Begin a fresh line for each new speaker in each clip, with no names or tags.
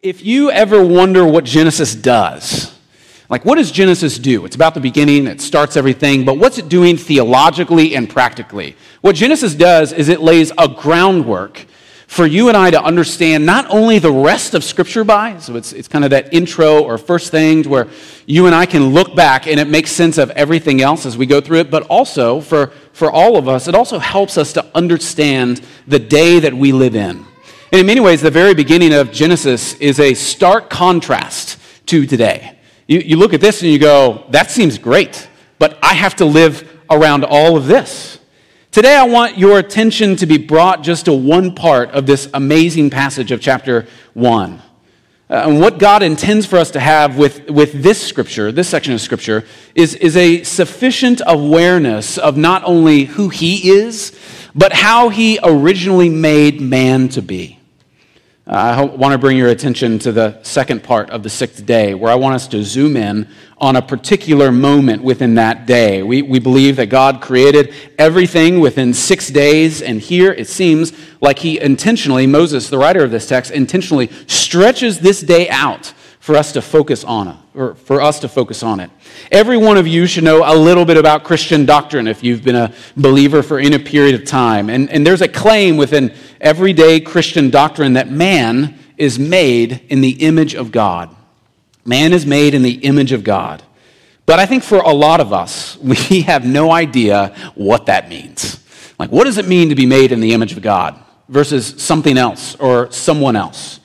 If you ever wonder what Genesis does, like what does Genesis do? It's about the beginning, it starts everything, but what's it doing theologically and practically? What Genesis does is it lays a groundwork for you and I to understand not only the rest of Scripture by, so it's, it's kind of that intro or first thing where you and I can look back and it makes sense of everything else as we go through it, but also for, for all of us, it also helps us to understand the day that we live in. And in many ways, the very beginning of Genesis is a stark contrast to today. You, you look at this and you go, that seems great, but I have to live around all of this. Today, I want your attention to be brought just to one part of this amazing passage of chapter 1. Uh, and what God intends for us to have with, with this scripture, this section of scripture, is, is a sufficient awareness of not only who He is, but how He originally made man to be. Uh, I want to bring your attention to the second part of the sixth day, where I want us to zoom in on a particular moment within that day. We, we believe that God created everything within six days, and here it seems like he intentionally, Moses, the writer of this text, intentionally stretches this day out for us to focus on it, or for us to focus on it. Every one of you should know a little bit about Christian doctrine if you've been a believer for any period of time. And, and there's a claim within everyday Christian doctrine that man is made in the image of God. Man is made in the image of God. But I think for a lot of us, we have no idea what that means. Like, what does it mean to be made in the image of God versus something else or someone else?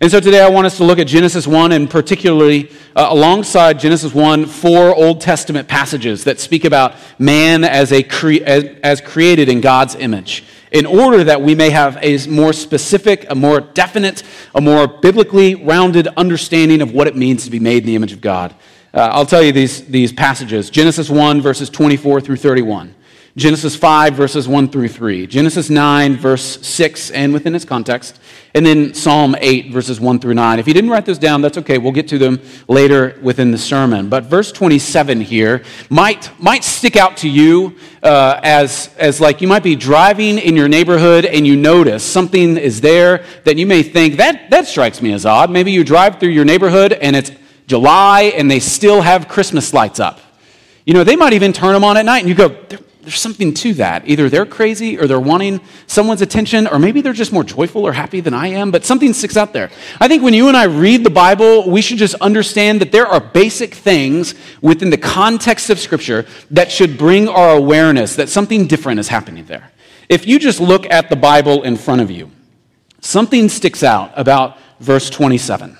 And so today I want us to look at Genesis 1 and particularly uh, alongside Genesis 1, four Old Testament passages that speak about man as, a cre- as, as created in God's image in order that we may have a more specific, a more definite, a more biblically rounded understanding of what it means to be made in the image of God. Uh, I'll tell you these, these passages Genesis 1, verses 24 through 31. Genesis 5, verses 1 through 3, Genesis 9, verse 6, and within its context, and then Psalm 8, verses 1 through 9. If you didn't write those down, that's okay. We'll get to them later within the sermon. But verse 27 here might, might stick out to you uh, as, as like you might be driving in your neighborhood and you notice something is there that you may think, that, that strikes me as odd. Maybe you drive through your neighborhood and it's July and they still have Christmas lights up. You know, they might even turn them on at night and you go, there's something to that. Either they're crazy or they're wanting someone's attention, or maybe they're just more joyful or happy than I am, but something sticks out there. I think when you and I read the Bible, we should just understand that there are basic things within the context of Scripture that should bring our awareness that something different is happening there. If you just look at the Bible in front of you, something sticks out about verse 27.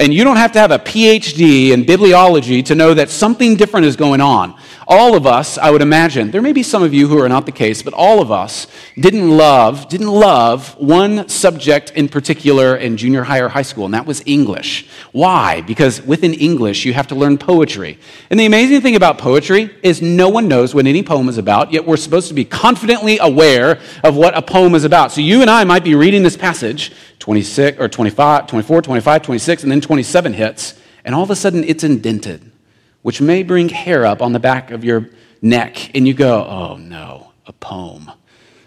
And you don't have to have a PhD in bibliology to know that something different is going on all of us, I would imagine, there may be some of you who are not the case, but all of us didn't love, didn't love one subject in particular in junior high or high school, and that was English. Why? Because within English, you have to learn poetry. And the amazing thing about poetry is no one knows what any poem is about, yet we're supposed to be confidently aware of what a poem is about. So you and I might be reading this passage, 26 or 25, 24, 25, 26, and then 27 hits, and all of a sudden it's indented which may bring hair up on the back of your neck, and you go, oh no, a poem.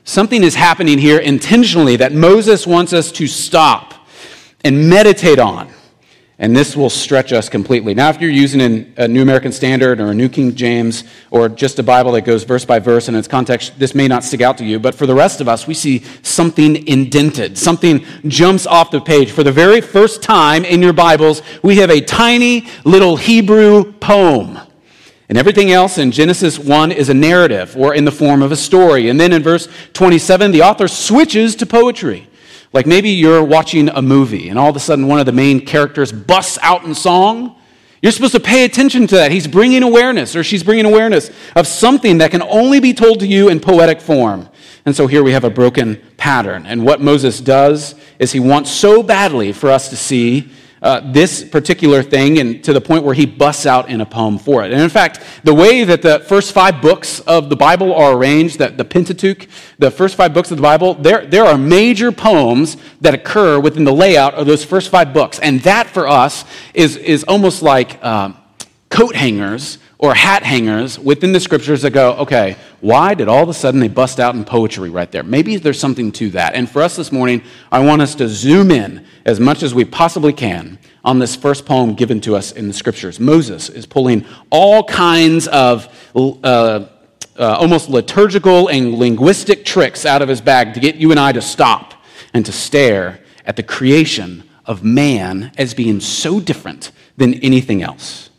Something is happening here intentionally that Moses wants us to stop and meditate on. And this will stretch us completely. Now, if you're using a New American Standard or a New King James or just a Bible that goes verse by verse in its context, this may not stick out to you. But for the rest of us, we see something indented. Something jumps off the page. For the very first time in your Bibles, we have a tiny little Hebrew poem. And everything else in Genesis 1 is a narrative or in the form of a story. And then in verse 27, the author switches to poetry. Like maybe you're watching a movie and all of a sudden one of the main characters busts out in song. You're supposed to pay attention to that. He's bringing awareness or she's bringing awareness of something that can only be told to you in poetic form. And so here we have a broken pattern. And what Moses does is he wants so badly for us to see uh, this particular thing and to the point where he busts out in a poem for it. And in fact, the way that the first five books of the Bible are arranged, that the Pentateuch, the first five books of the Bible, there, there are major poems that occur within the layout of those first five books. And that for us is, is almost like um, coat hangers or hat hangers within the scriptures that go, okay, why did all of a sudden they bust out in poetry right there? Maybe there's something to that. And for us this morning, I want us to zoom in as much as we possibly can on this first poem given to us in the scriptures. Moses is pulling all kinds of uh, uh, almost liturgical and linguistic tricks out of his bag to get you and I to stop and to stare at the creation of man as being so different than anything else.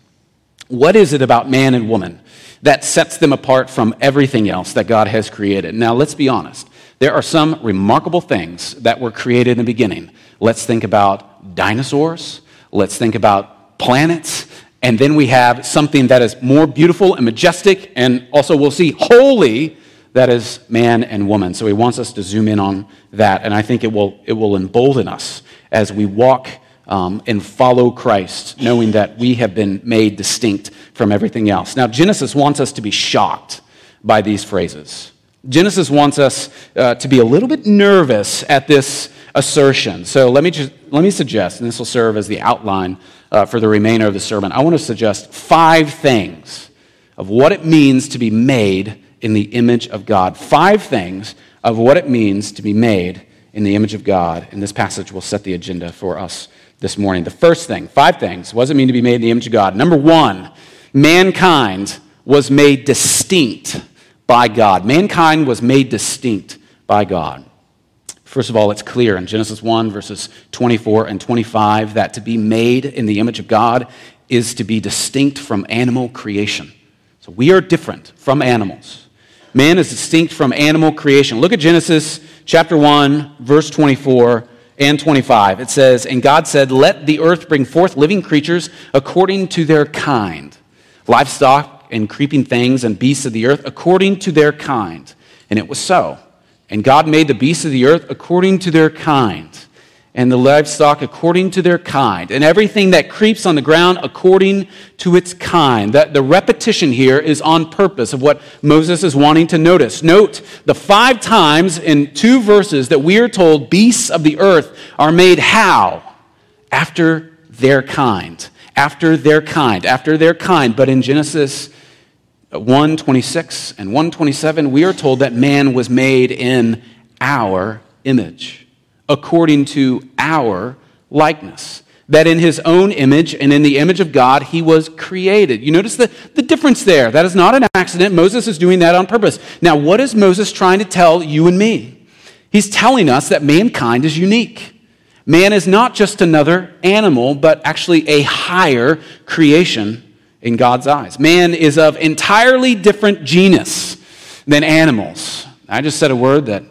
What is it about man and woman that sets them apart from everything else that God has created? Now, let's be honest. There are some remarkable things that were created in the beginning. Let's think about dinosaurs. Let's think about planets. And then we have something that is more beautiful and majestic, and also we'll see holy, that is man and woman. So he wants us to zoom in on that, and I think it will, it will embolden us as we walk um, and follow Christ, knowing that we have been made distinct from everything else. Now, Genesis wants us to be shocked by these phrases. Genesis wants us uh, to be a little bit nervous at this assertion. So let me, let me suggest, and this will serve as the outline uh, for the remainder of the sermon. I want to suggest five things of what it means to be made in the image of God. Five things of what it means to be made in the image of God. And this passage will set the agenda for us this morning. The first thing, five things. What does it mean to be made in the image of God? Number one, mankind was made distinct by God. Mankind was made distinct by God. First of all, it's clear in Genesis 1, verses 24 and 25, that to be made in the image of God is to be distinct from animal creation. So we are different from animals. Man is distinct from animal creation. Look at Genesis chapter 1, verse 24 and 25. It says, And God said, Let the earth bring forth living creatures according to their kind, livestock and creeping things and beasts of the earth according to their kind. And it was so. And God made the beasts of the earth according to their kind and the livestock according to their kind, and everything that creeps on the ground according to its kind. That the repetition here is on purpose of what Moses is wanting to notice. Note the five times in two verses that we are told beasts of the earth are made how? After their kind. After their kind. After their kind. But in Genesis 126 and 127, we are told that man was made in our image according to our likeness. That in his own image and in the image of God, he was created. You notice the, the difference there. That is not an accident. Moses is doing that on purpose. Now, what is Moses trying to tell you and me? He's telling us that mankind is unique. Man is not just another animal, but actually a higher creation in God's eyes. Man is of entirely different genus than animals. I just said a word that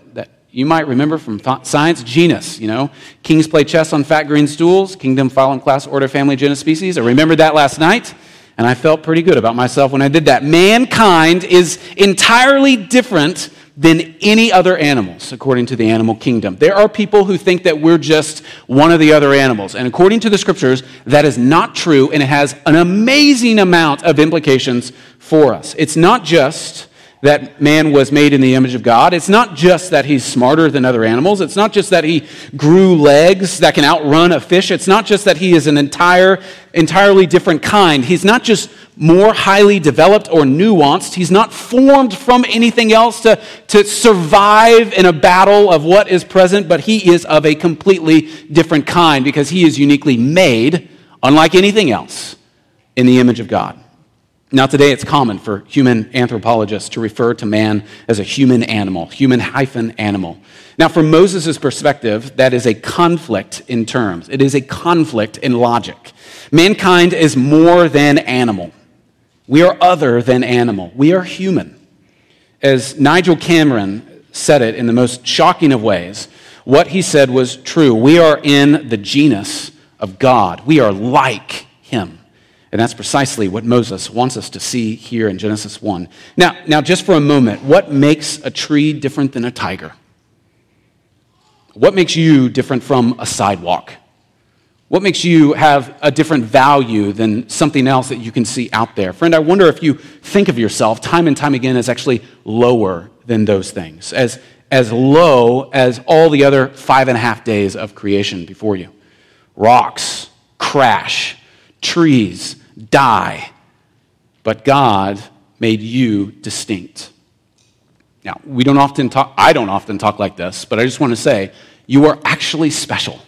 you might remember from science genus, you know. Kings play chess on fat green stools, kingdom, file, class, order, family, genus, species. I remembered that last night, and I felt pretty good about myself when I did that. Mankind is entirely different than any other animals, according to the animal kingdom. There are people who think that we're just one of the other animals. And according to the scriptures, that is not true, and it has an amazing amount of implications for us. It's not just that man was made in the image of God. It's not just that he's smarter than other animals. It's not just that he grew legs that can outrun a fish. It's not just that he is an entire, entirely different kind. He's not just more highly developed or nuanced. He's not formed from anything else to, to survive in a battle of what is present, but he is of a completely different kind because he is uniquely made, unlike anything else, in the image of God. Now, today it's common for human anthropologists to refer to man as a human animal, human hyphen animal. Now, from Moses' perspective, that is a conflict in terms, it is a conflict in logic. Mankind is more than animal. We are other than animal. We are human. As Nigel Cameron said it in the most shocking of ways, what he said was true. We are in the genus of God, we are like him. And that's precisely what Moses wants us to see here in Genesis 1. Now, now, just for a moment, what makes a tree different than a tiger? What makes you different from a sidewalk? What makes you have a different value than something else that you can see out there? Friend, I wonder if you think of yourself time and time again as actually lower than those things, as, as low as all the other five and a half days of creation before you. Rocks crash, trees die. but God made you distinct. Now, we don't often talk, I don't often talk like this, but I just want to say, you are actually special.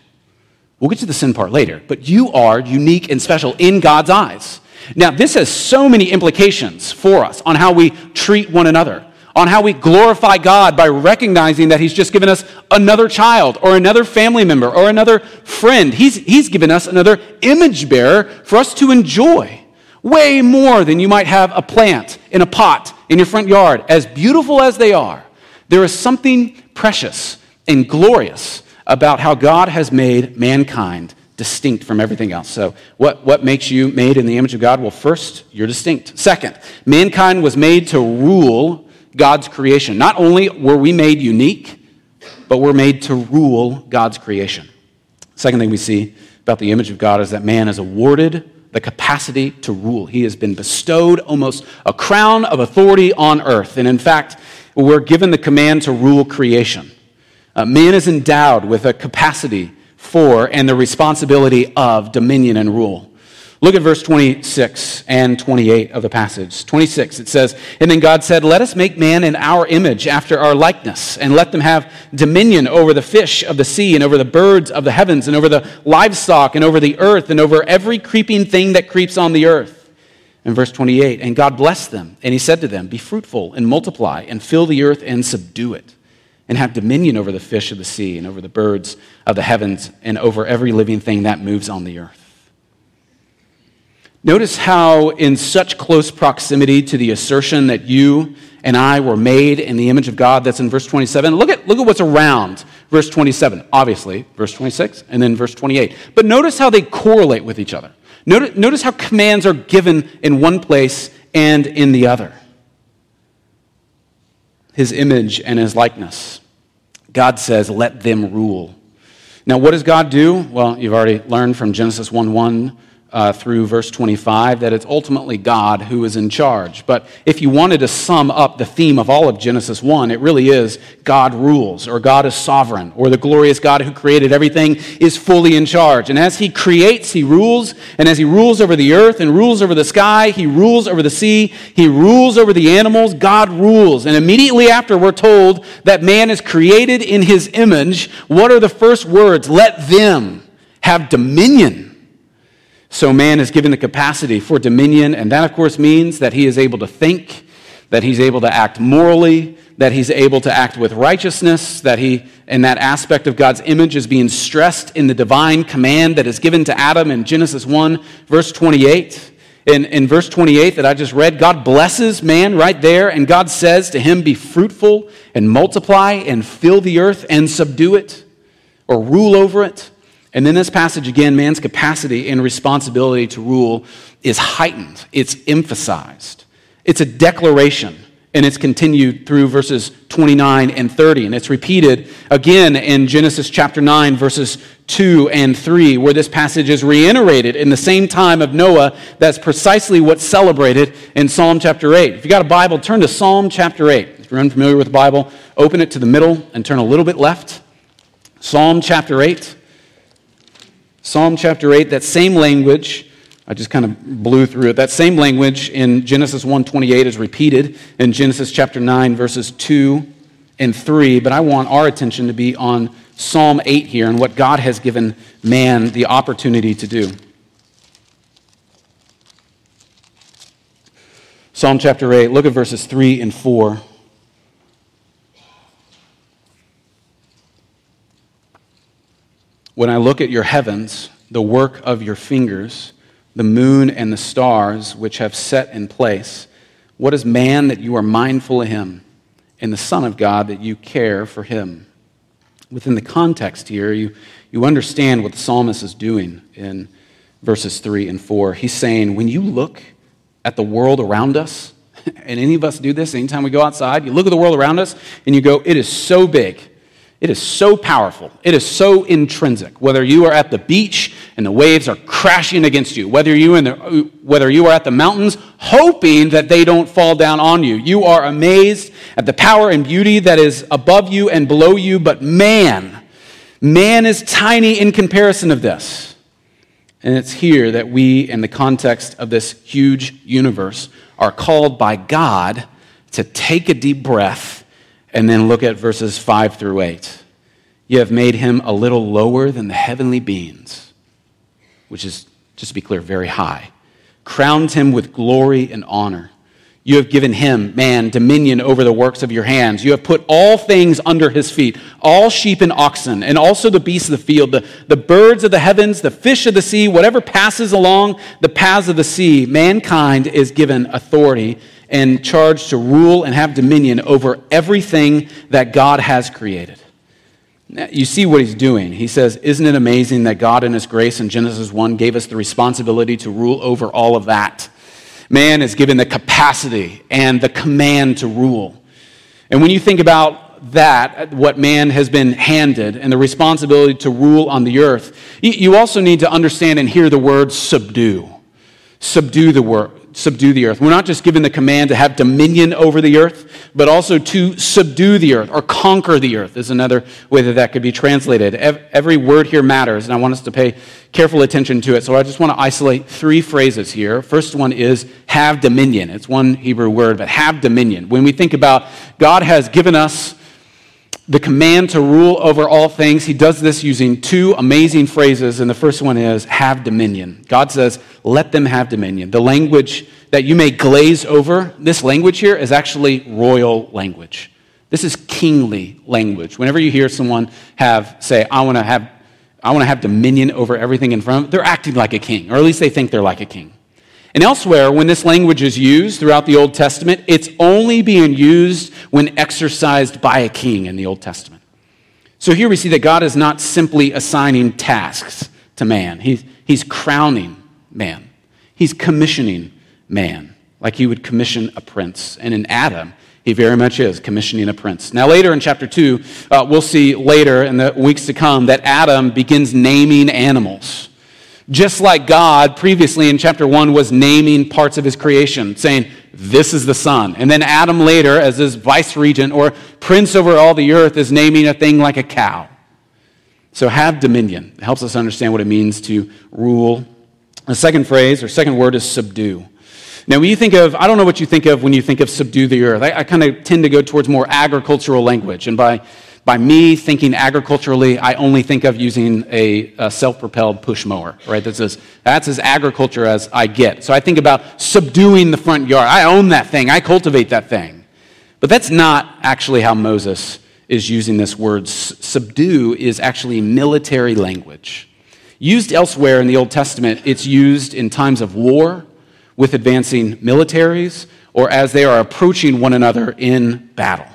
We'll get to the sin part later, but you are unique and special in God's eyes. Now, this has so many implications for us on how we treat one another, on how we glorify God by recognizing that He's just given us another child or another family member or another friend. He's, he's given us another image bearer for us to enjoy. Way more than you might have a plant in a pot in your front yard. As beautiful as they are, there is something precious and glorious about how God has made mankind distinct from everything else. So, what, what makes you made in the image of God? Well, first, you're distinct. Second, mankind was made to rule God's creation. Not only were we made unique, but we're made to rule God's creation. Second thing we see about the image of God is that man is awarded the capacity to rule. He has been bestowed almost a crown of authority on earth. And in fact, we're given the command to rule creation. Uh, man is endowed with a capacity for and the responsibility of dominion and rule. Look at verse 26 and 28 of the passage. 26, it says, And then God said, Let us make man in our image, after our likeness, and let them have dominion over the fish of the sea, and over the birds of the heavens, and over the livestock, and over the earth, and over every creeping thing that creeps on the earth. In verse 28, And God blessed them, and he said to them, Be fruitful and multiply, and fill the earth and subdue it and have dominion over the fish of the sea and over the birds of the heavens and over every living thing that moves on the earth. Notice how, in such close proximity to the assertion that you and I were made in the image of God, that's in verse 27. Look at, look at what's around verse 27. Obviously, verse 26, and then verse 28. But notice how they correlate with each other. Notice, notice how commands are given in one place and in the other his image and his likeness. God says, let them rule. Now, what does God do? Well, you've already learned from Genesis 1 1 uh, through verse 25 that it's ultimately God who is in charge. But if you wanted to sum up the theme of all of Genesis 1, it really is God rules, or God is sovereign, or the glorious God who created everything is fully in charge. And as He creates, He rules. And as He rules over the earth and rules over the sky, He rules over the sea, He rules over the animals. God rules. And immediately after, we're told that man is created in His image. What are the first words? Let them have dominion so man is given the capacity for dominion, and that, of course, means that he is able to think, that he's able to act morally, that he's able to act with righteousness, that he, in that aspect of God's image, is being stressed in the divine command that is given to Adam in Genesis 1, verse 28. In, in verse 28 that I just read, God blesses man right there, and God says to him, Be fruitful and multiply and fill the earth and subdue it, or rule over it. And in this passage, again, man's capacity and responsibility to rule is heightened, it's emphasized. It's a declaration, and it's continued through verses 29 and 30. And it's repeated again in Genesis chapter 9, verses 2 and 3, where this passage is reiterated in the same time of Noah. That's precisely what's celebrated in Psalm chapter 8. If you got a Bible, turn to Psalm chapter 8. If you're unfamiliar with the Bible, open it to the middle and turn a little bit left. Psalm chapter 8. Psalm chapter 8, that same language, I just kind of blew through it. That same language in Genesis 1:28 is repeated in Genesis chapter 9 verses 2 and 3, but I want our attention to be on Psalm 8 here and what God has given man the opportunity to do. Psalm chapter 8, look at verses 3 and 4. When I look at your heavens, the work of your fingers, the moon and the stars which have set in place, what is man that you are mindful of him, and the Son of God that you care for him? Within the context here, you, you understand what the psalmist is doing in verses 3 and 4. He's saying, when you look at the world around us, and any of us do this anytime we go outside, you look at the world around us and you go, it is so big it is so powerful. It is so intrinsic. Whether you are at the beach and the waves are crashing against you, whether you, in the, whether you are at the mountains hoping that they don't fall down on you, you are amazed at the power and beauty that is above you and below you. But man, man is tiny in comparison of this. And it's here that we, in the context of this huge universe, are called by God to take a deep breath and then look at verses 5 through 8. You have made him a little lower than the heavenly beings, which is, just to be clear, very high. Crowned him with glory and honor. You have given him, man, dominion over the works of your hands. You have put all things under his feet, all sheep and oxen, and also the beasts of the field, the, the birds of the heavens, the fish of the sea, whatever passes along the paths of the sea. Mankind is given authority and charged to rule and have dominion over everything that God has created. Now, you see what he's doing. He says, Isn't it amazing that God, in his grace in Genesis 1, gave us the responsibility to rule over all of that? Man is given the capacity and the command to rule. And when you think about that, what man has been handed, and the responsibility to rule on the earth, you also need to understand and hear the word subdue. Subdue the word, subdue the earth. We're not just given the command to have dominion over the earth, but also to subdue the earth or conquer the earth is another way that that could be translated. Every word here matters, and I want us to pay careful attention to it. So I just want to isolate three phrases here. First one is have dominion. It's one Hebrew word, but have dominion. When we think about God has given us the command to rule over all things, he does this using two amazing phrases. And the first one is, have dominion. God says, let them have dominion. The language that you may glaze over, this language here is actually royal language. This is kingly language. Whenever you hear someone have, say, I want to have, I want to have dominion over everything in front of them, they're acting like a king, or at least they think they're like a king. And elsewhere, when this language is used throughout the Old Testament, it's only being used when exercised by a king in the Old Testament. So here we see that God is not simply assigning tasks to man, He's, he's crowning man, He's commissioning man, like He would commission a prince. And in Adam, he very much is commissioning a prince. Now, later in chapter 2, uh, we'll see later in the weeks to come that Adam begins naming animals. Just like God previously in chapter 1 was naming parts of his creation, saying, This is the sun. And then Adam later, as his vice regent or prince over all the earth, is naming a thing like a cow. So have dominion. It helps us understand what it means to rule. The second phrase or second word is subdue. Now, when you think of, I don't know what you think of when you think of subdue the earth. I, I kind of tend to go towards more agricultural language. And by by me thinking agriculturally, I only think of using a, a self propelled push mower, right? That's as, that's as agriculture as I get. So I think about subduing the front yard. I own that thing, I cultivate that thing. But that's not actually how Moses is using this word. Subdue is actually military language. Used elsewhere in the Old Testament, it's used in times of war with advancing militaries or as they are approaching one another in battle.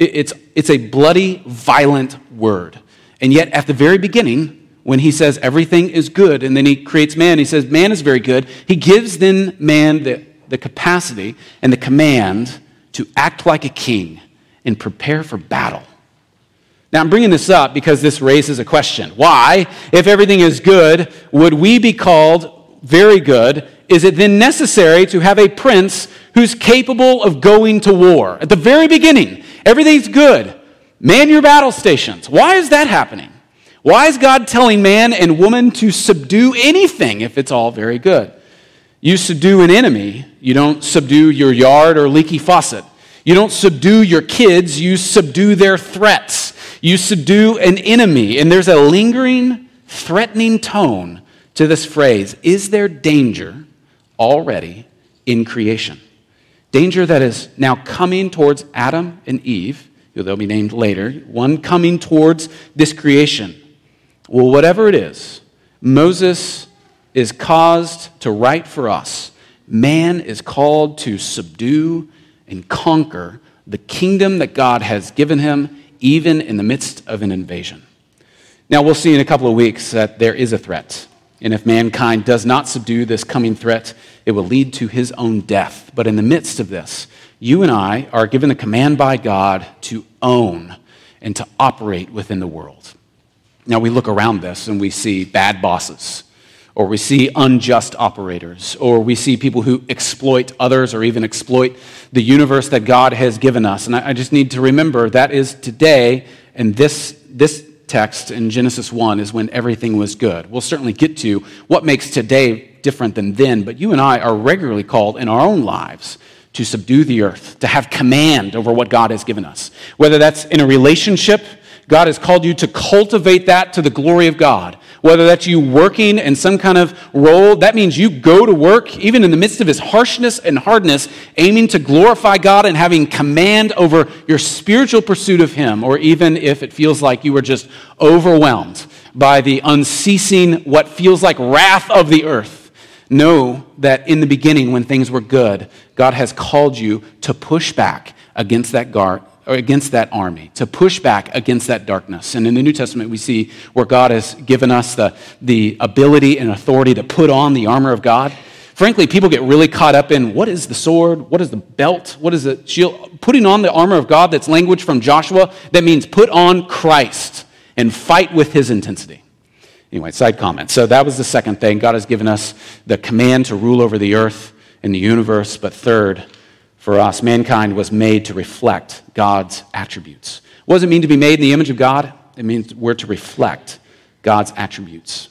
It's, it's a bloody, violent word. And yet, at the very beginning, when he says everything is good, and then he creates man, he says man is very good, he gives then man the, the capacity and the command to act like a king and prepare for battle. Now, I'm bringing this up because this raises a question. Why, if everything is good, would we be called very good? Is it then necessary to have a prince who's capable of going to war? At the very beginning, Everything's good. Man your battle stations. Why is that happening? Why is God telling man and woman to subdue anything if it's all very good? You subdue an enemy, you don't subdue your yard or leaky faucet. You don't subdue your kids, you subdue their threats. You subdue an enemy. And there's a lingering, threatening tone to this phrase Is there danger already in creation? Danger that is now coming towards Adam and Eve, who they'll be named later, one coming towards this creation. Well, whatever it is, Moses is caused to write for us. Man is called to subdue and conquer the kingdom that God has given him, even in the midst of an invasion. Now, we'll see in a couple of weeks that there is a threat. And if mankind does not subdue this coming threat, it will lead to his own death. But in the midst of this, you and I are given the command by God to own and to operate within the world. Now, we look around this and we see bad bosses, or we see unjust operators, or we see people who exploit others or even exploit the universe that God has given us. And I just need to remember that is today and this, this text in Genesis 1 is when everything was good. We'll certainly get to what makes today different than then, but you and I are regularly called in our own lives to subdue the earth, to have command over what God has given us. Whether that's in a relationship, God has called you to cultivate that to the glory of God. Whether that's you working in some kind of role, that means you go to work, even in the midst of his harshness and hardness, aiming to glorify God and having command over your spiritual pursuit of him, or even if it feels like you are just overwhelmed by the unceasing, what feels like wrath of the earth Know that in the beginning, when things were good, God has called you to push back against that guard, or against that army, to push back against that darkness. And in the New Testament, we see where God has given us the, the ability and authority to put on the armor of God. Frankly, people get really caught up in what is the sword? What is the belt? What is the shield? Putting on the armor of God, that's language from Joshua, that means put on Christ and fight with his intensity. Anyway, side comment. So that was the second thing. God has given us the command to rule over the earth and the universe. But third, for us, mankind was made to reflect God's attributes. What does it mean to be made in the image of God? It means we're to reflect God's attributes.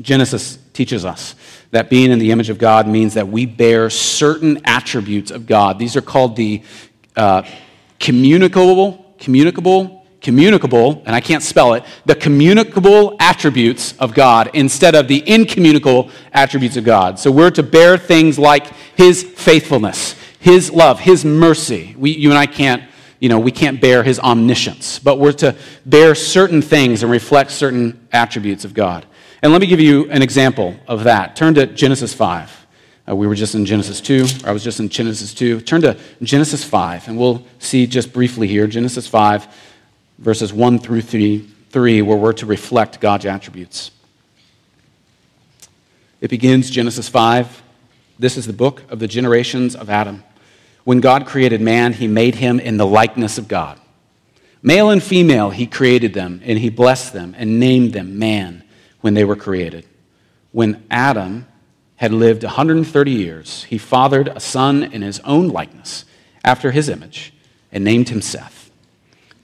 Genesis teaches us that being in the image of God means that we bear certain attributes of God. These are called the uh, communicable, communicable communicable, and I can't spell it, the communicable attributes of God instead of the incommunicable attributes of God. So we're to bear things like His faithfulness, His love, His mercy. We, you and I can't, you know, we can't bear His omniscience, but we're to bear certain things and reflect certain attributes of God. And let me give you an example of that. Turn to Genesis 5. Uh, we were just in Genesis 2, I was just in Genesis 2. Turn to Genesis 5, and we'll see just briefly here Genesis 5 verses 1 through 3, 3 where we're to reflect God's attributes. It begins Genesis 5. This is the book of the generations of Adam. When God created man, he made him in the likeness of God. Male and female, he created them, and he blessed them and named them man when they were created. When Adam had lived 130 years, he fathered a son in his own likeness, after his image, and named him Seth.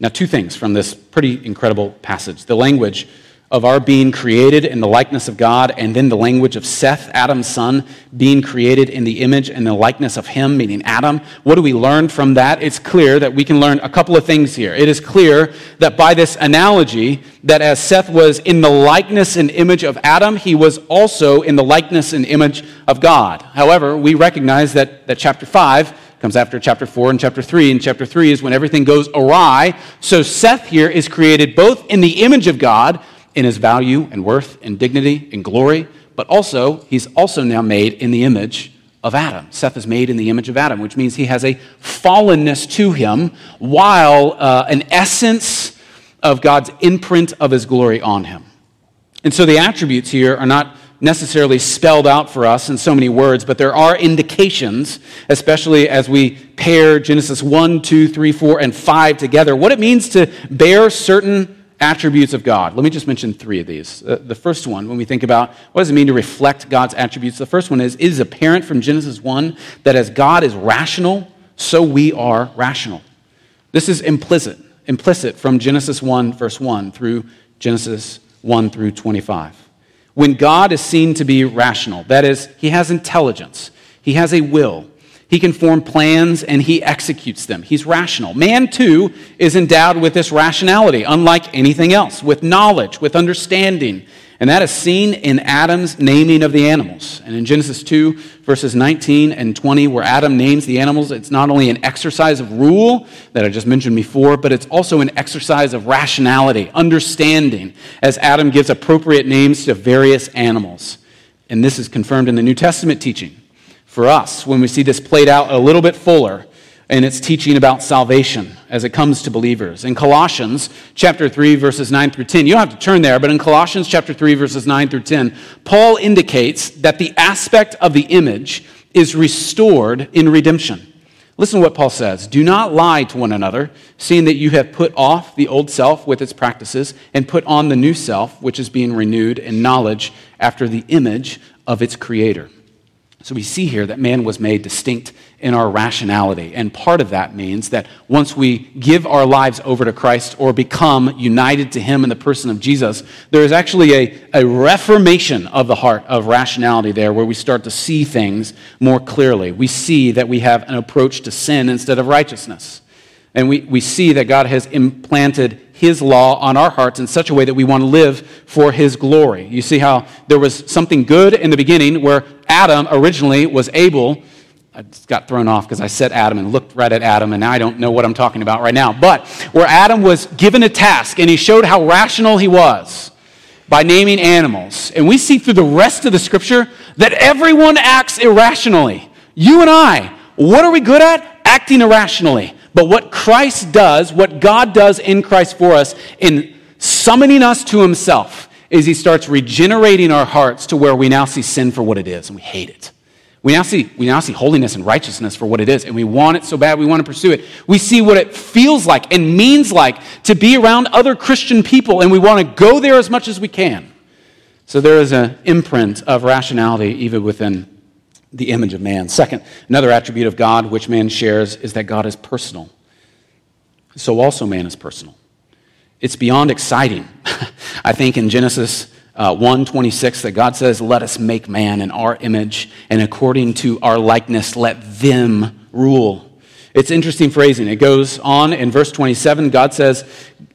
Now, two things from this pretty incredible passage the language of our being created in the likeness of God, and then the language of Seth, Adam's son, being created in the image and the likeness of him, meaning Adam. What do we learn from that? It's clear that we can learn a couple of things here. It is clear that by this analogy, that as Seth was in the likeness and image of Adam, he was also in the likeness and image of God. However, we recognize that, that chapter 5 comes after chapter 4 and chapter 3. And chapter 3 is when everything goes awry. So Seth here is created both in the image of God, in his value and worth and dignity and glory, but also he's also now made in the image of Adam. Seth is made in the image of Adam, which means he has a fallenness to him, while uh, an essence of God's imprint of his glory on him. And so the attributes here are not necessarily spelled out for us in so many words, but there are indications, especially as we pair Genesis 1, 2, 3, 4, and 5 together, what it means to bear certain attributes of God. Let me just mention three of these. Uh, the first one, when we think about what does it mean to reflect God's attributes, the first one is it is apparent from Genesis 1 that as God is rational, so we are rational. This is implicit, implicit from Genesis 1, verse 1 through Genesis 1 through 25 when God is seen to be rational. That is, he has intelligence, he has a will, he can form plans and he executes them. He's rational. Man, too, is endowed with this rationality, unlike anything else, with knowledge, with understanding. And that is seen in Adam's naming of the animals. And in Genesis 2, verses 19 and 20, where Adam names the animals, it's not only an exercise of rule that I just mentioned before, but it's also an exercise of rationality, understanding, as Adam gives appropriate names to various animals. And this is confirmed in the New Testament teaching. For us, when we see this played out a little bit fuller, in it's teaching about salvation as it comes to believers. In Colossians chapter 3 verses 9 through 10, you don't have to turn there, but in Colossians chapter 3 verses 9 through 10, Paul indicates that the aspect of the image is restored in redemption. Listen to what Paul says. Do not lie to one another, seeing that you have put off the old self with its practices and put on the new self, which is being renewed in knowledge after the image of its creator. So we see here that man was made distinct in our rationality. And part of that means that once we give our lives over to Christ or become united to Him in the person of Jesus, there is actually a, a reformation of the heart of rationality there where we start to see things more clearly. We see that we have an approach to sin instead of righteousness. And we, we see that God has implanted His law on our hearts in such a way that we want to live for His glory. You see how there was something good in the beginning where Adam originally was able. I just got thrown off because I said Adam and looked right at Adam, and now I don't know what I'm talking about right now. But where Adam was given a task and he showed how rational he was by naming animals. And we see through the rest of the scripture that everyone acts irrationally. You and I, what are we good at? Acting irrationally. But what Christ does, what God does in Christ for us in summoning us to himself, is he starts regenerating our hearts to where we now see sin for what it is and we hate it. We now, see, we now see holiness and righteousness for what it is, and we want it so bad we want to pursue it. We see what it feels like and means like to be around other Christian people, and we want to go there as much as we can. So there is an imprint of rationality even within the image of man. Second, another attribute of God which man shares is that God is personal. So also man is personal. It's beyond exciting. I think in Genesis uh, 1:26 that God says, "Let us make man in our image and according to our likeness let them rule." It's interesting phrasing. It goes on in verse 27, God says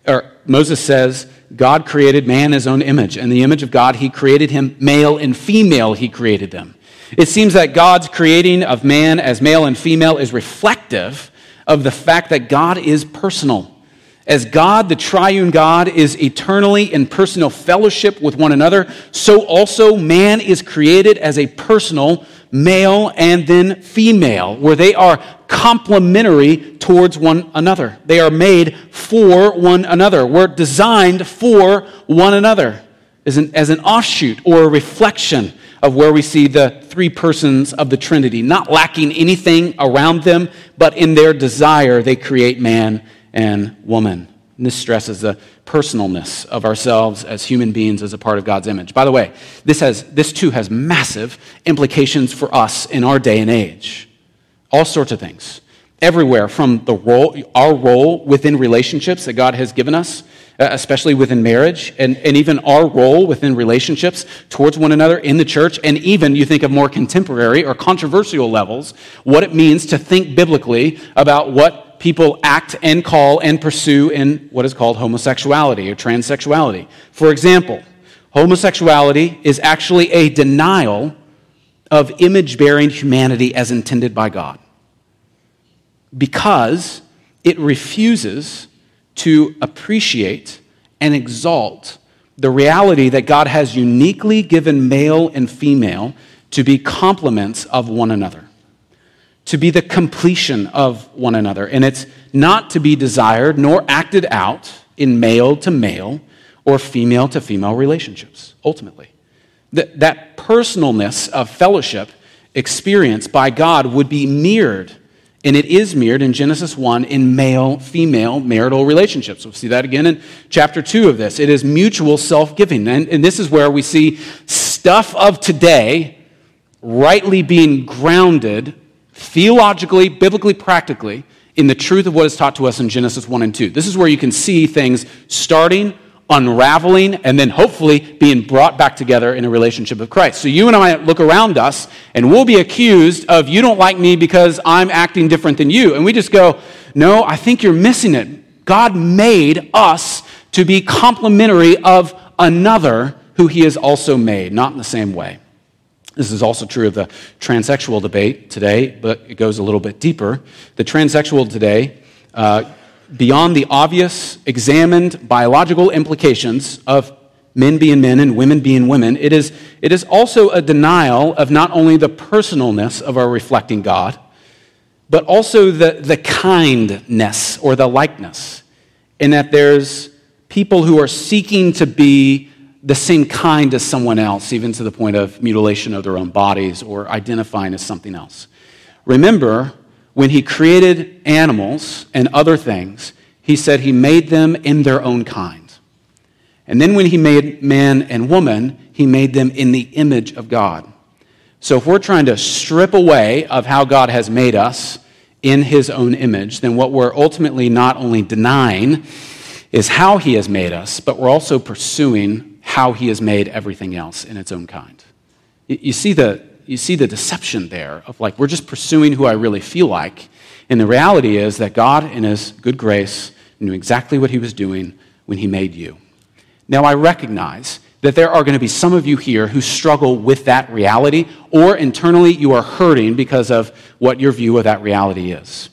or Moses says, God created man his own image, and the image of God he created him male and female he created them. It seems that God's creating of man as male and female is reflective of the fact that God is personal. As God, the triune God, is eternally in personal fellowship with one another, so also man is created as a personal male and then female, where they are complementary towards one another. They are made for one another. We're designed for one another as an, as an offshoot or a reflection of where we see the three persons of the Trinity, not lacking anything around them, but in their desire, they create man and woman. And this stresses the personalness of ourselves as human beings as a part of God's image. By the way, this, has, this too has massive implications for us in our day and age. All sorts of things. Everywhere from the role, our role within relationships that God has given us Uh, especially within marriage, and, and even our role within relationships towards one another in the church, and even you think of more contemporary or controversial levels, what it means to think biblically about what people act and call and pursue in what is called homosexuality or transsexuality. For example, homosexuality is actually a denial of image bearing humanity as intended by God because it refuses to appreciate and exalt the reality that God has uniquely given male and female to be complements of one another, to be the completion of one another. And it's not to be desired nor acted out in male to male or female to female relationships, ultimately. That, that personalness of fellowship experienced by God would be mirrored and it is mirrored in Genesis 1 in male female marital relationships. We'll see that again in chapter 2 of this. It is mutual self giving. And, and this is where we see stuff of today rightly being grounded theologically, biblically, practically in the truth of what is taught to us in Genesis 1 and 2. This is where you can see things starting unraveling, and then hopefully being brought back together in a relationship with Christ. So you and I look around us, and we'll be accused of, you don't like me because I'm acting different than you. And we just go, no, I think you're missing it. God made us to be complementary of another who he has also made, not in the same way. This is also true of the transsexual debate today, but it goes a little bit deeper. The transsexual today uh, beyond the obvious, examined biological implications of men being men and women being women, it is, it is also a denial of not only the personalness of our reflecting God, but also the, the kindness or the likeness, in that there's people who are seeking to be the same kind as someone else, even to the point of mutilation of their own bodies or identifying as something else. Remember, when he created animals and other things, he said he made them in their own kind. And then when he made man and woman, he made them in the image of God. So if we're trying to strip away of how God has made us in his own image, then what we're ultimately not only denying is how he has made us, but we're also pursuing how he has made everything else in its own kind. You see the, you see the deception there of like, we're just pursuing who I really feel like. And the reality is that God, in his good grace, knew exactly what he was doing when he made you. Now, I recognize that there are going to be some of you here who struggle with that reality, or internally you are hurting because of what your view of that reality is.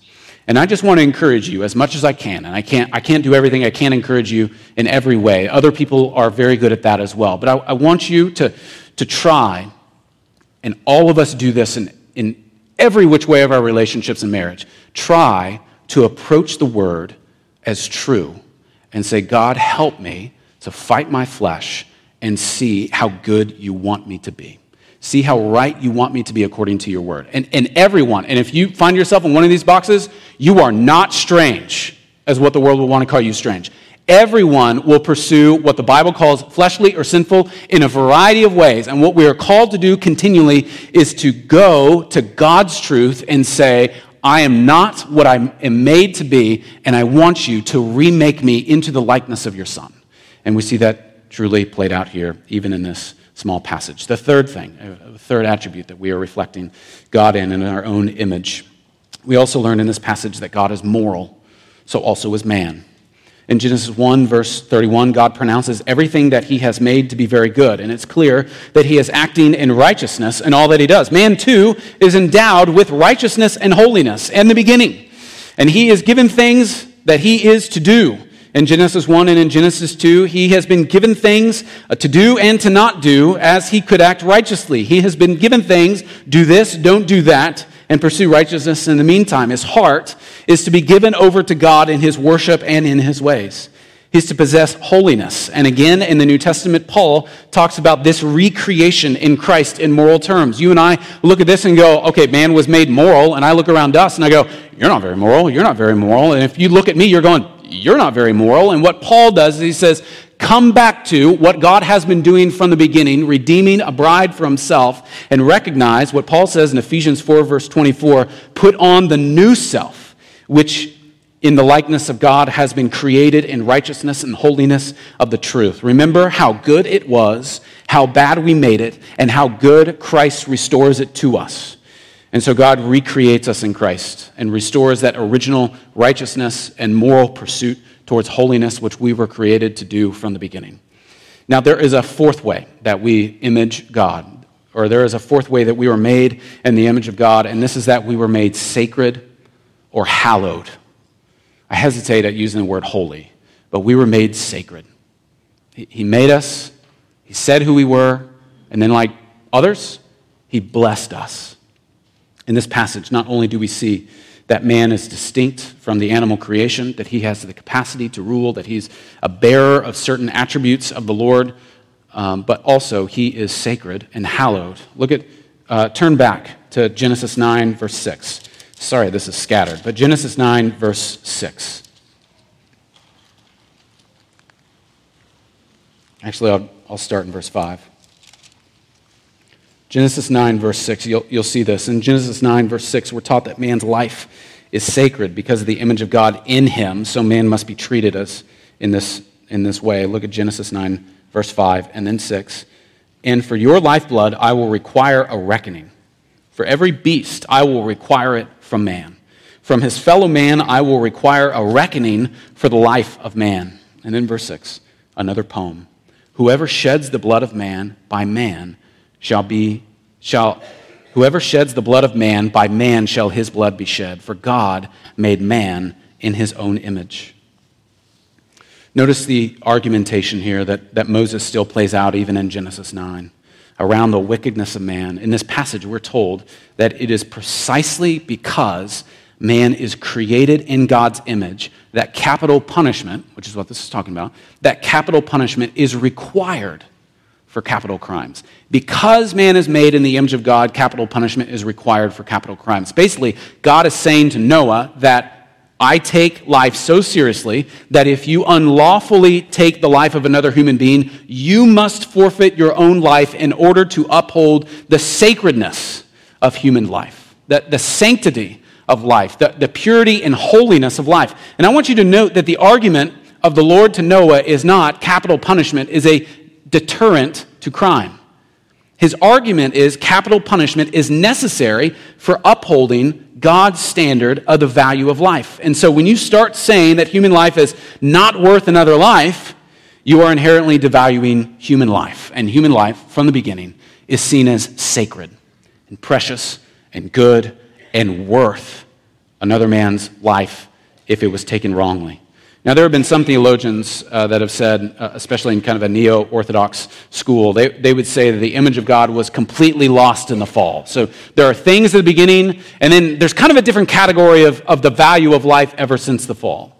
And I just want to encourage you as much as I can. And I can't, I can't do everything. I can't encourage you in every way. Other people are very good at that as well. But I, I want you to, to try, and all of us do this in, in every which way of our relationships and marriage, try to approach the word as true and say, God, help me to fight my flesh and see how good you want me to be. See how right you want me to be according to your word. And, and everyone, and if you find yourself in one of these boxes, you are not strange, as what the world will want to call you strange. Everyone will pursue what the Bible calls fleshly or sinful in a variety of ways. And what we are called to do continually is to go to God's truth and say, I am not what I am made to be, and I want you to remake me into the likeness of your Son. And we see that truly played out here, even in this small passage. The third thing, uh, the third attribute that we are reflecting God in in our own image. We also learn in this passage that God is moral, so also is man. In Genesis 1, verse 31, God pronounces everything that he has made to be very good, and it's clear that he is acting in righteousness in all that he does. Man, too, is endowed with righteousness and holiness in the beginning, and he is given things that he is to do in Genesis 1 and in Genesis 2, he has been given things uh, to do and to not do as he could act righteously. He has been given things, do this, don't do that, and pursue righteousness in the meantime. His heart is to be given over to God in his worship and in his ways. He's to possess holiness. And again, in the New Testament, Paul talks about this recreation in Christ in moral terms. You and I look at this and go, okay, man was made moral. And I look around us and I go, you're not very moral. You're not very moral. And if you look at me, you're going, you're not very moral. And what Paul does is he says, come back to what God has been doing from the beginning, redeeming a bride for himself, and recognize what Paul says in Ephesians 4, verse 24 put on the new self, which in the likeness of God has been created in righteousness and holiness of the truth. Remember how good it was, how bad we made it, and how good Christ restores it to us. And so God recreates us in Christ and restores that original righteousness and moral pursuit towards holiness which we were created to do from the beginning. Now, there is a fourth way that we image God, or there is a fourth way that we were made in the image of God, and this is that we were made sacred or hallowed. I hesitate at using the word holy, but we were made sacred. He made us, He said who we were, and then, like others, He blessed us. In this passage, not only do we see that man is distinct from the animal creation, that he has the capacity to rule, that he's a bearer of certain attributes of the Lord, um, but also he is sacred and hallowed. Look at, uh, turn back to Genesis 9, verse 6. Sorry, this is scattered, but Genesis 9, verse 6. Actually, I'll, I'll start in verse 5. Genesis 9, verse 6, you'll, you'll see this. In Genesis 9, verse 6, we're taught that man's life is sacred because of the image of God in him, so man must be treated as in this, in this way. Look at Genesis 9, verse 5, and then 6. And for your lifeblood I will require a reckoning. For every beast I will require it from man. From his fellow man I will require a reckoning for the life of man. And then verse 6, another poem. Whoever sheds the blood of man, by man shall be shall whoever sheds the blood of man by man shall his blood be shed for god made man in his own image notice the argumentation here that, that moses still plays out even in genesis 9 around the wickedness of man in this passage we're told that it is precisely because man is created in god's image that capital punishment which is what this is talking about that capital punishment is required for capital crimes. Because man is made in the image of God, capital punishment is required for capital crimes. Basically, God is saying to Noah that I take life so seriously that if you unlawfully take the life of another human being, you must forfeit your own life in order to uphold the sacredness of human life, the, the sanctity of life, the, the purity and holiness of life. And I want you to note that the argument of the Lord to Noah is not capital punishment, is a deterrent to crime. His argument is capital punishment is necessary for upholding God's standard of the value of life. And so when you start saying that human life is not worth another life, you are inherently devaluing human life. And human life, from the beginning, is seen as sacred and precious and good and worth another man's life if it was taken wrongly. Now, there have been some theologians uh, that have said, uh, especially in kind of a neo Orthodox school, they, they would say that the image of God was completely lost in the fall. So there are things at the beginning, and then there's kind of a different category of, of the value of life ever since the fall.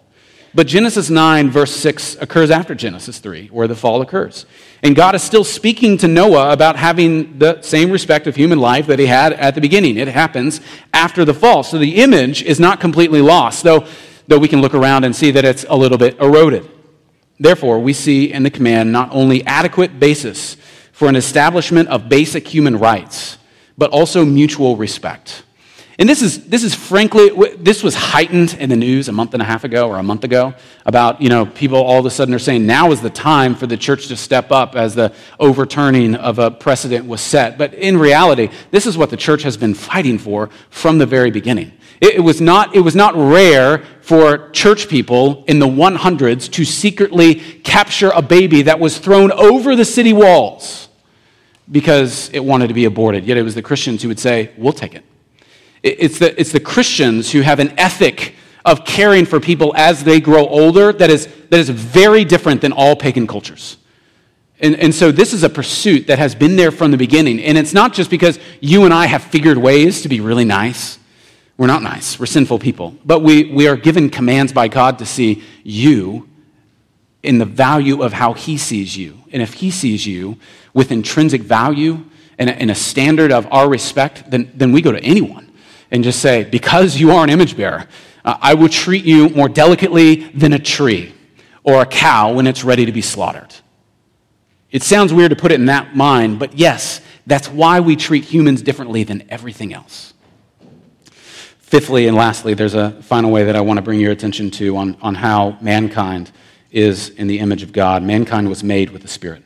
But Genesis 9, verse 6, occurs after Genesis 3, where the fall occurs. And God is still speaking to Noah about having the same respect of human life that he had at the beginning. It happens after the fall. So the image is not completely lost, though though we can look around and see that it's a little bit eroded. Therefore, we see in the command not only adequate basis for an establishment of basic human rights, but also mutual respect. And this is, this is frankly, this was heightened in the news a month and a half ago or a month ago about, you know, people all of a sudden are saying now is the time for the church to step up as the overturning of a precedent was set. But in reality, this is what the church has been fighting for from the very beginning. It, was not, it was not rare for church people in the 100s to secretly capture a baby that was thrown over the city walls because it wanted to be aborted. Yet it was the Christians who would say, We'll take it. It's the, it's the Christians who have an ethic of caring for people as they grow older that is, that is very different than all pagan cultures. And, and so this is a pursuit that has been there from the beginning. And it's not just because you and I have figured ways to be really nice we're not nice. We're sinful people. But we, we are given commands by God to see you in the value of how He sees you. And if He sees you with intrinsic value and a, and a standard of our respect, then, then we go to anyone and just say, because you are an image bearer, uh, I will treat you more delicately than a tree or a cow when it's ready to be slaughtered. It sounds weird to put it in that mind, but yes, that's why we treat humans differently than everything else. Fifthly and lastly, there's a final way that I want to bring your attention to on, on how mankind is in the image of God. Mankind was made with the Spirit.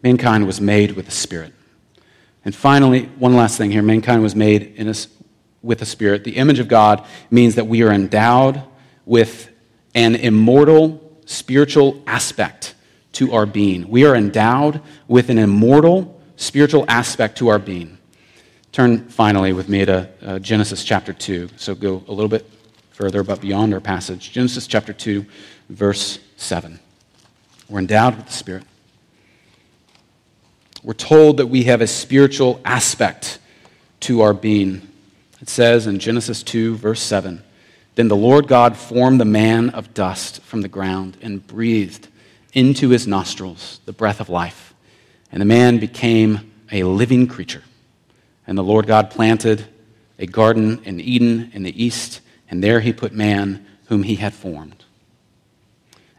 Mankind was made with the Spirit. And finally, one last thing here mankind was made in a, with the Spirit. The image of God means that we are endowed with an immortal spiritual aspect to our being. We are endowed with an immortal spiritual aspect to our being. Turn finally with me to uh, Genesis chapter 2. So go a little bit further, but beyond our passage. Genesis chapter 2, verse 7. We're endowed with the Spirit. We're told that we have a spiritual aspect to our being. It says in Genesis 2, verse 7 Then the Lord God formed the man of dust from the ground and breathed into his nostrils the breath of life, and the man became a living creature. And the Lord God planted a garden in Eden in the east, and there he put man whom he had formed.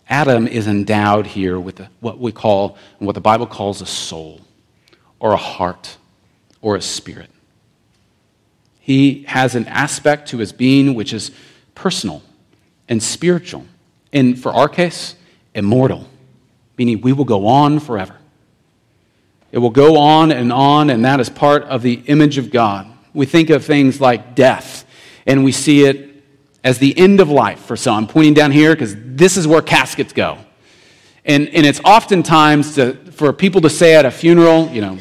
Adam is endowed here with what we call, what the Bible calls a soul, or a heart, or a spirit. He has an aspect to his being which is personal and spiritual, and for our case, immortal, meaning we will go on forever. It will go on and on, and that is part of the image of God. We think of things like death, and we see it as the end of life for some. I'm pointing down here because this is where caskets go. And, and it's oftentimes to, for people to say at a funeral, you know,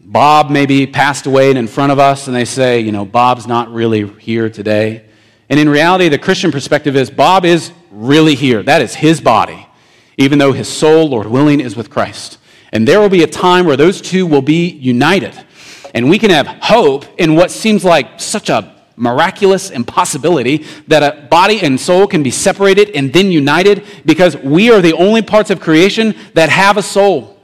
Bob maybe passed away in front of us, and they say, you know, Bob's not really here today. And in reality, the Christian perspective is Bob is really here. That is his body, even though his soul, Lord willing, is with Christ. And there will be a time where those two will be united. And we can have hope in what seems like such a miraculous impossibility that a body and soul can be separated and then united because we are the only parts of creation that have a soul.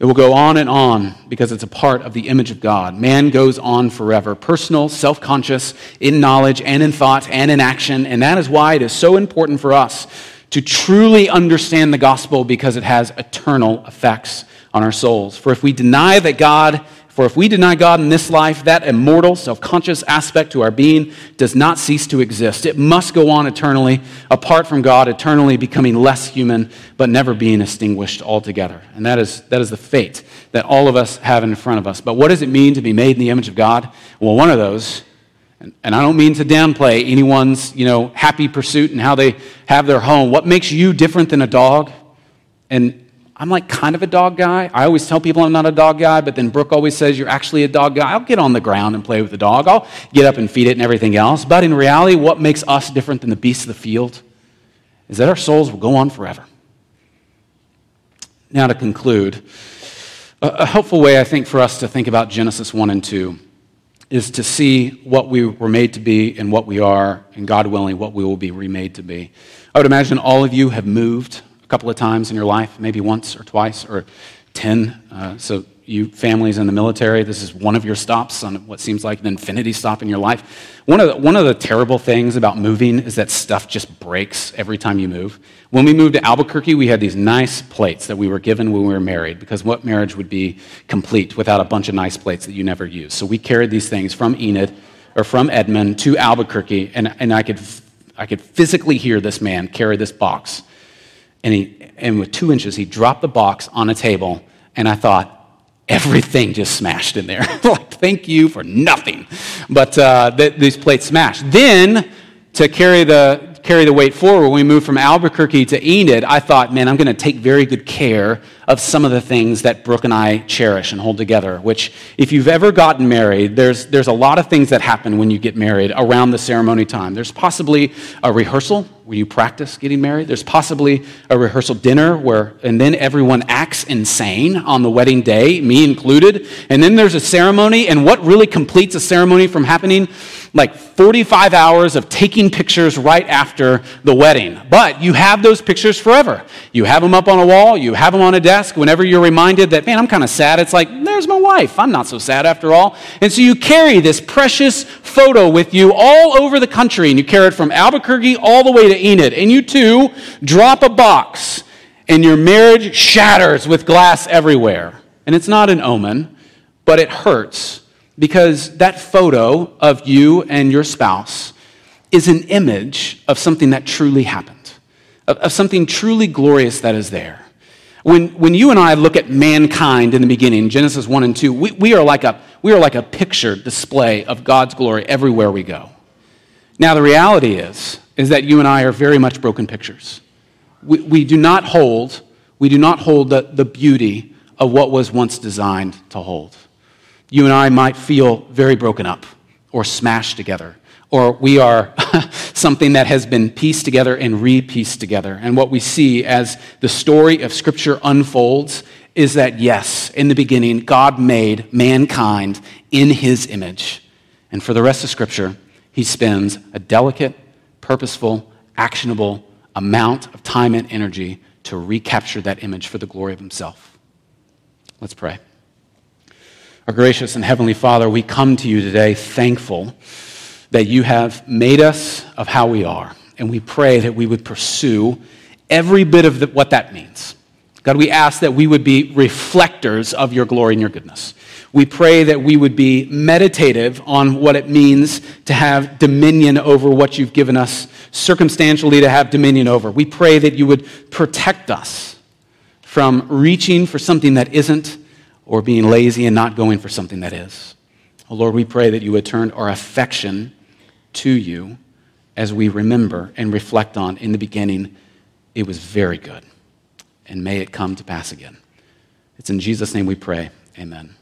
It will go on and on because it's a part of the image of God. Man goes on forever, personal, self conscious, in knowledge and in thought and in action. And that is why it is so important for us to truly understand the gospel because it has eternal effects on our souls. For if we deny that God for if we deny God in this life, that immortal, self conscious aspect to our being does not cease to exist. It must go on eternally, apart from God, eternally becoming less human, but never being extinguished altogether. And that is, that is the fate that all of us have in front of us. But what does it mean to be made in the image of God? Well, one of those and, and I don't mean to downplay anyone's, you know, happy pursuit and how they have their home. What makes you different than a dog? And I'm like kind of a dog guy. I always tell people I'm not a dog guy, but then Brooke always says you're actually a dog guy. I'll get on the ground and play with the dog. I'll get up and feed it and everything else. But in reality, what makes us different than the beasts of the field is that our souls will go on forever. Now, to conclude, a helpful way I think for us to think about Genesis 1 and 2 is to see what we were made to be and what we are, and God willing, what we will be remade to be. I would imagine all of you have moved a couple of times in your life, maybe once or twice or 10. Uh, so, you families in the military, this is one of your stops on what seems like an infinity stop in your life. One of, the, one of the terrible things about moving is that stuff just breaks every time you move. When we moved to Albuquerque, we had these nice plates that we were given when we were married, because what marriage would be complete without a bunch of nice plates that you never use? So we carried these things from Enid or from Edmond to Albuquerque, and, and I, could, I could physically hear this man carry this box and, he, and with two inches, he dropped the box on a table, and I thought, everything just smashed in there. like, thank you for nothing. But uh, th- these plates smashed. Then, to carry the, carry the weight forward, when we moved from Albuquerque to Enid, I thought, man, I'm going to take very good care of some of the things that Brooke and I cherish and hold together. Which, if you've ever gotten married, there's, there's a lot of things that happen when you get married around the ceremony time. There's possibly a rehearsal where you practice getting married. There's possibly a rehearsal dinner where, and then everyone acts insane on the wedding day, me included. And then there's a ceremony, and what really completes a ceremony from happening? Like 45 hours of taking pictures right after the wedding. But you have those pictures forever. You have them up on a wall, you have them on a desk. Whenever you're reminded that, man, I'm kind of sad, it's like, there's my wife. I'm not so sad after all. And so you carry this precious photo with you all over the country, and you carry it from Albuquerque all the way Enid. And you too drop a box, and your marriage shatters with glass everywhere. And it's not an omen, but it hurts because that photo of you and your spouse is an image of something that truly happened, of, of something truly glorious that is there. When, when you and I look at mankind in the beginning, Genesis 1 and 2, we, we, are like a, we are like a picture display of God's glory everywhere we go. Now, the reality is, is that you and I are very much broken pictures. We, we do not hold, we do not hold the, the beauty of what was once designed to hold. You and I might feel very broken up or smashed together or we are something that has been pieced together and re-pieced together. And what we see as the story of Scripture unfolds is that, yes, in the beginning, God made mankind in his image. And for the rest of Scripture, he spends a delicate, purposeful, actionable amount of time and energy to recapture that image for the glory of himself. Let's pray. Our gracious and heavenly Father, we come to you today thankful that you have made us of how we are. And we pray that we would pursue every bit of the, what that means. God, we ask that we would be reflectors of your glory and your goodness. We pray that we would be meditative on what it means to have dominion over what you've given us, circumstantially to have dominion over. We pray that you would protect us from reaching for something that isn't or being lazy and not going for something that is. Oh Lord, we pray that you would turn our affection to you as we remember and reflect on in the beginning, it was very good. And may it come to pass again. It's in Jesus' name we pray. Amen.